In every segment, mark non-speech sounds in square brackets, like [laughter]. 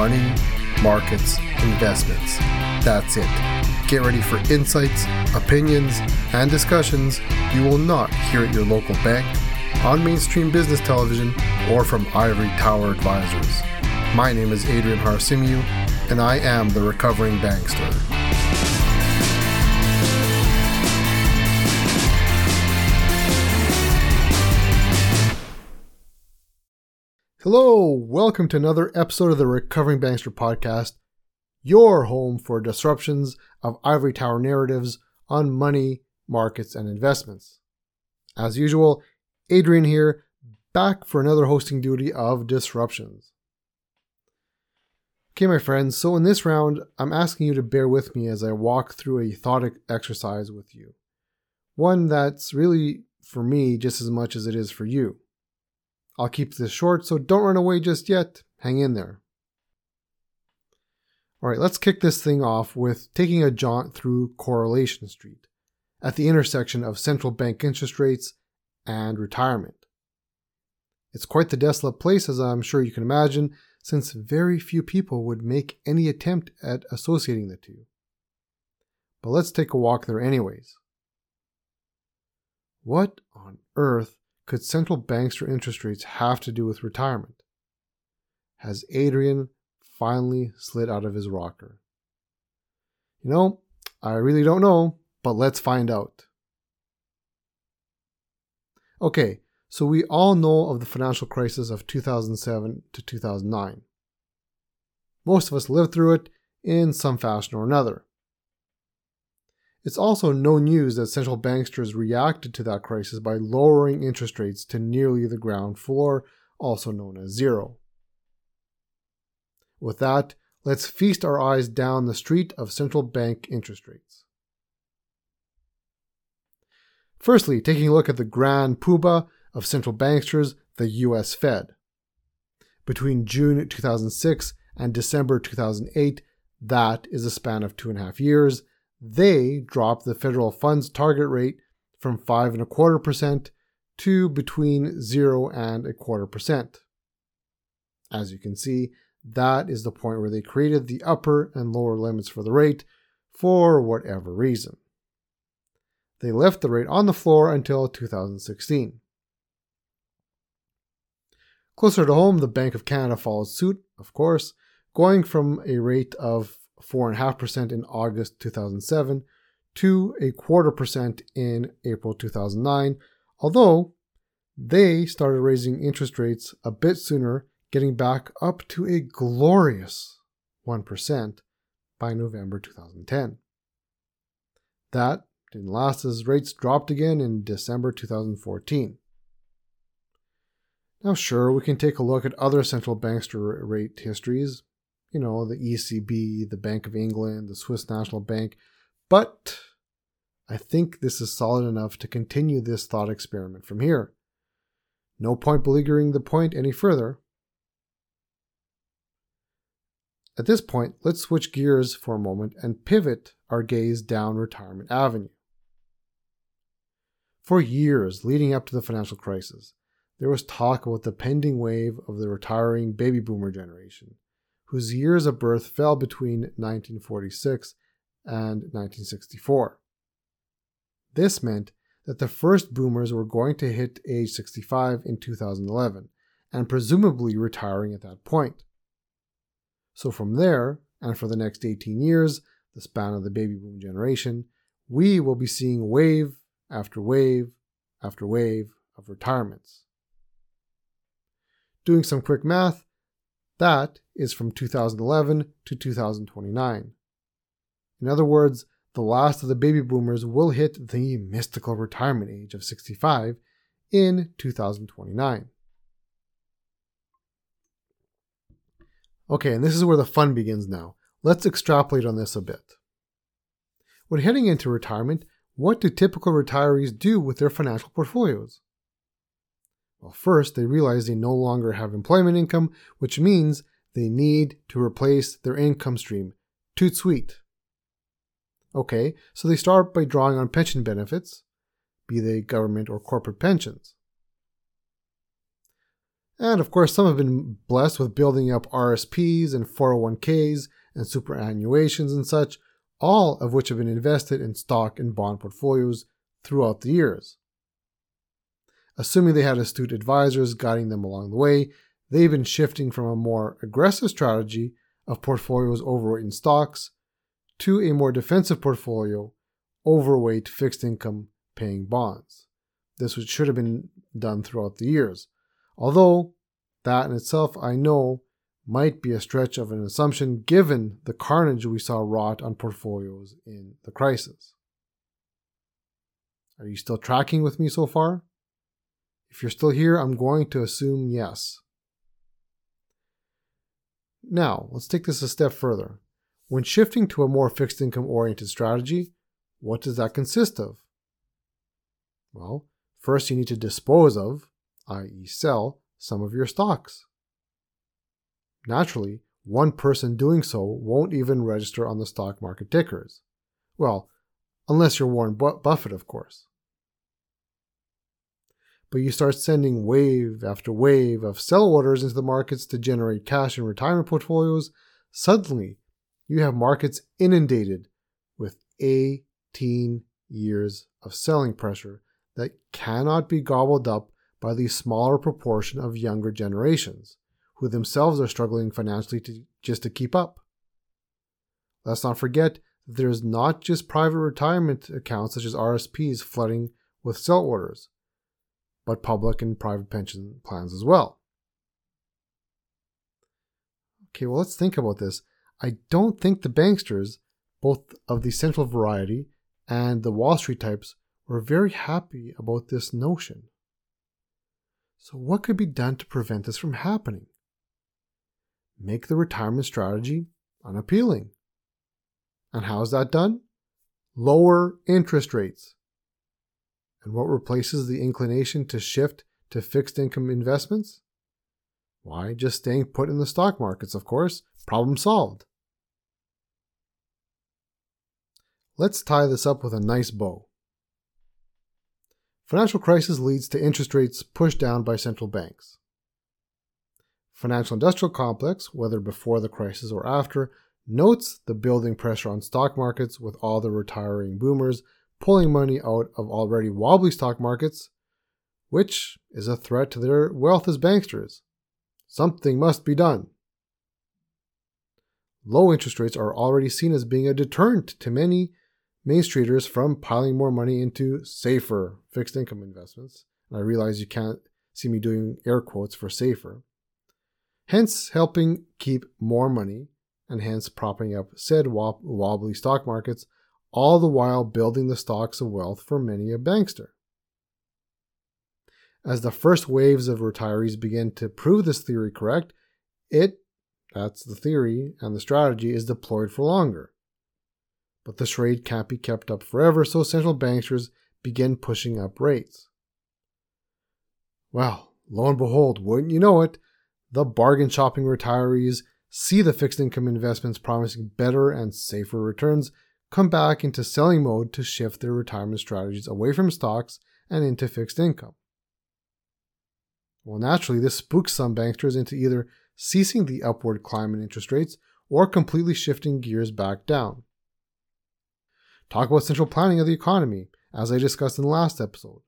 money, markets, investments. That's it. Get ready for insights, opinions, and discussions you will not hear at your local bank, on mainstream business television, or from Ivory Tower Advisors. My name is Adrian Harasimiu, and I am the recovering bankster. Hello, welcome to another episode of the Recovering Bankster podcast, your home for disruptions of ivory tower narratives on money, markets, and investments. As usual, Adrian here, back for another hosting duty of disruptions. Okay, my friends, so in this round, I'm asking you to bear with me as I walk through a thought exercise with you. One that's really for me just as much as it is for you. I'll keep this short, so don't run away just yet. Hang in there. All right, let's kick this thing off with taking a jaunt through Correlation Street at the intersection of central bank interest rates and retirement. It's quite the desolate place, as I'm sure you can imagine, since very few people would make any attempt at associating the two. But let's take a walk there, anyways. What on earth could central banks or interest rates have to do with retirement? Has Adrian finally slid out of his rocker? You know, I really don't know, but let's find out. Okay, so we all know of the financial crisis of 2007 to 2009. Most of us lived through it in some fashion or another. It's also no news that central banksters reacted to that crisis by lowering interest rates to nearly the ground floor, also known as zero. With that, let's feast our eyes down the street of central bank interest rates. Firstly, taking a look at the grand poobah of central banksters, the US Fed. Between June 2006 and December 2008, that is a span of two and a half years, they dropped the federal funds target rate from five and a quarter percent to between zero and a quarter percent. As you can see, that is the point where they created the upper and lower limits for the rate for whatever reason. They left the rate on the floor until 2016. Closer to home, the Bank of Canada followed suit, of course, going from a rate of 4.5% in August 2007 to a quarter percent in April 2009, although they started raising interest rates a bit sooner, getting back up to a glorious 1% by November 2010. That didn't last as rates dropped again in December 2014. Now, sure, we can take a look at other central banks' rate histories, you know, the ECB, the Bank of England, the Swiss National Bank, but I think this is solid enough to continue this thought experiment from here. No point beleaguering the point any further. At this point, let's switch gears for a moment and pivot our gaze down Retirement Avenue. For years leading up to the financial crisis, there was talk about the pending wave of the retiring baby boomer generation whose years of birth fell between 1946 and 1964. This meant that the first boomers were going to hit age 65 in 2011 and presumably retiring at that point. So, from there, and for the next 18 years, the span of the baby boom generation, we will be seeing wave after wave after wave of retirements. Doing some quick math, that is from 2011 to 2029. In other words, the last of the baby boomers will hit the mystical retirement age of 65 in 2029. Okay, and this is where the fun begins now. Let's extrapolate on this a bit. When heading into retirement, what do typical retirees do with their financial portfolios? Well, first, they realize they no longer have employment income, which means they need to replace their income stream. Toot sweet. Okay, so they start by drawing on pension benefits, be they government or corporate pensions. And of course, some have been blessed with building up RSPs and 401ks and superannuations and such, all of which have been invested in stock and bond portfolios throughout the years. Assuming they had astute advisors guiding them along the way, they've been shifting from a more aggressive strategy of portfolios overweight in stocks to a more defensive portfolio, overweight fixed income paying bonds. This should have been done throughout the years. Although, that in itself, I know, might be a stretch of an assumption given the carnage we saw wrought on portfolios in the crisis. Are you still tracking with me so far? If you're still here, I'm going to assume yes. Now, let's take this a step further. When shifting to a more fixed income oriented strategy, what does that consist of? Well, first you need to dispose of, i.e., sell, some of your stocks. Naturally, one person doing so won't even register on the stock market tickers. Well, unless you're Warren Buffett, of course. But you start sending wave after wave of sell orders into the markets to generate cash in retirement portfolios. Suddenly, you have markets inundated with 18 years of selling pressure that cannot be gobbled up by the smaller proportion of younger generations who themselves are struggling financially to, just to keep up. Let's not forget that there's not just private retirement accounts such as RSPs flooding with sell orders, but public and private pension plans as well. Okay, well, let's think about this. I don't think the banksters, both of the central variety and the Wall Street types, were very happy about this notion. So, what could be done to prevent this from happening? Make the retirement strategy unappealing. And how is that done? Lower interest rates. And what replaces the inclination to shift to fixed income investments? Why, just staying put in the stock markets, of course. Problem solved. Let's tie this up with a nice bow. Financial crisis leads to interest rates pushed down by central banks. Financial industrial complex, whether before the crisis or after, notes the building pressure on stock markets with all the retiring boomers pulling money out of already wobbly stock markets, which is a threat to their wealth as banksters. Something must be done. Low interest rates are already seen as being a deterrent to many Main Streeters from piling more money into safer fixed income investments. And I realize you can't see me doing air quotes for safer. Hence, helping keep more money and hence propping up said wobbly stock markets, all the while building the stocks of wealth for many a bankster. As the first waves of retirees begin to prove this theory correct, it, that's the theory, and the strategy is deployed for longer. But the charade can't be kept up forever, so central bankers begin pushing up rates. Well, lo and behold, wouldn't you know it, the bargain shopping retirees see the fixed income investments promising better and safer returns, come back into selling mode to shift their retirement strategies away from stocks and into fixed income. Well, naturally, this spooks some banksters into either ceasing the upward climb in interest rates or completely shifting gears back down. Talk about central planning of the economy, as I discussed in the last episode.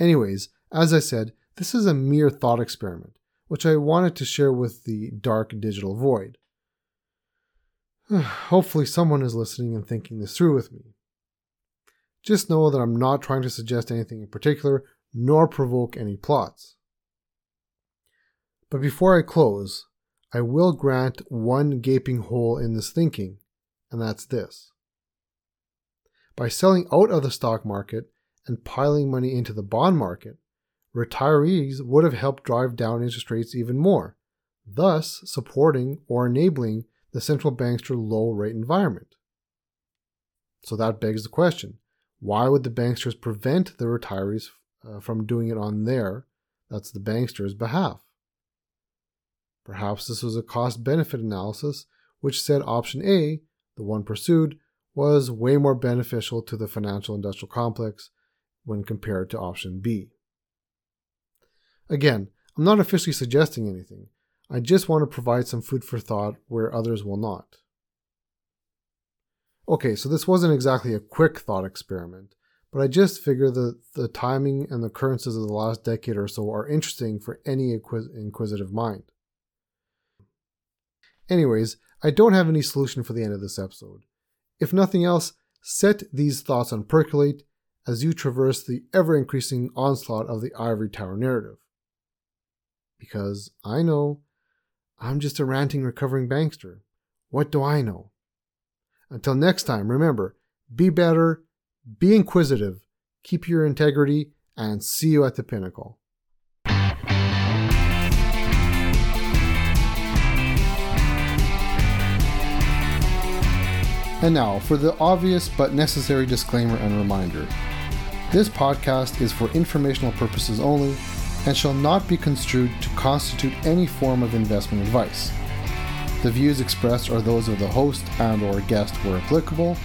Anyways, as I said, this is a mere thought experiment, which I wanted to share with the dark digital void. [sighs] Hopefully, someone is listening and thinking this through with me. Just know that I'm not trying to suggest anything in particular, nor provoke any plots. But before I close, I will grant one gaping hole in this thinking, and that's this. By selling out of the stock market and piling money into the bond market, retirees would have helped drive down interest rates even more, thus supporting or enabling the central bankster low rate environment. So that begs the question why would the banksters prevent the retirees uh, from doing it on their, that's the banksters' behalf? Perhaps this was a cost benefit analysis which said option A, the one pursued, was way more beneficial to the financial industrial complex when compared to option B. Again, I'm not officially suggesting anything. I just want to provide some food for thought where others will not. Okay, so this wasn't exactly a quick thought experiment, but I just figure that the timing and the occurrences of the last decade or so are interesting for any inquisitive mind. Anyways, I don't have any solution for the end of this episode. If nothing else, set these thoughts on percolate as you traverse the ever increasing onslaught of the ivory tower narrative. Because I know I'm just a ranting, recovering bankster. What do I know? Until next time, remember be better, be inquisitive, keep your integrity, and see you at the pinnacle. And now for the obvious but necessary disclaimer and reminder. This podcast is for informational purposes only and shall not be construed to constitute any form of investment advice. The views expressed are those of the host and or guest where applicable.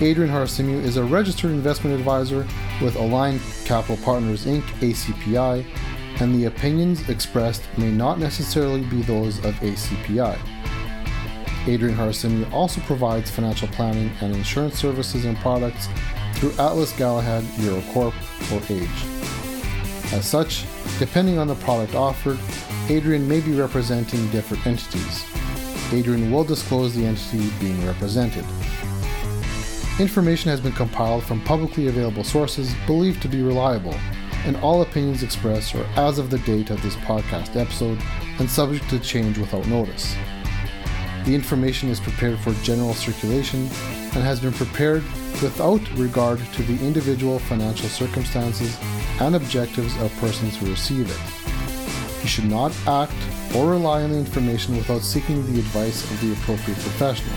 Adrian Harasimiu is a registered investment advisor with Align Capital Partners Inc. ACPI, and the opinions expressed may not necessarily be those of ACPI. Adrian Harasimiu also provides financial planning and insurance services and products through Atlas Galahad Eurocorp or AGE. As such, depending on the product offered, Adrian may be representing different entities. Adrian will disclose the entity being represented. Information has been compiled from publicly available sources believed to be reliable, and all opinions expressed are as of the date of this podcast episode and subject to change without notice. The information is prepared for general circulation and has been prepared without regard to the individual financial circumstances and objectives of persons who receive it. You should not act or rely on the information without seeking the advice of the appropriate professional.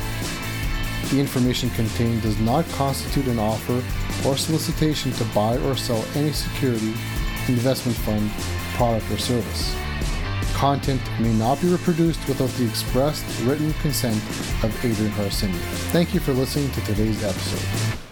The information contained does not constitute an offer or solicitation to buy or sell any security, investment fund, product, or service. Content may not be reproduced without the expressed written consent of Adrian Harasimiu. Thank you for listening to today's episode.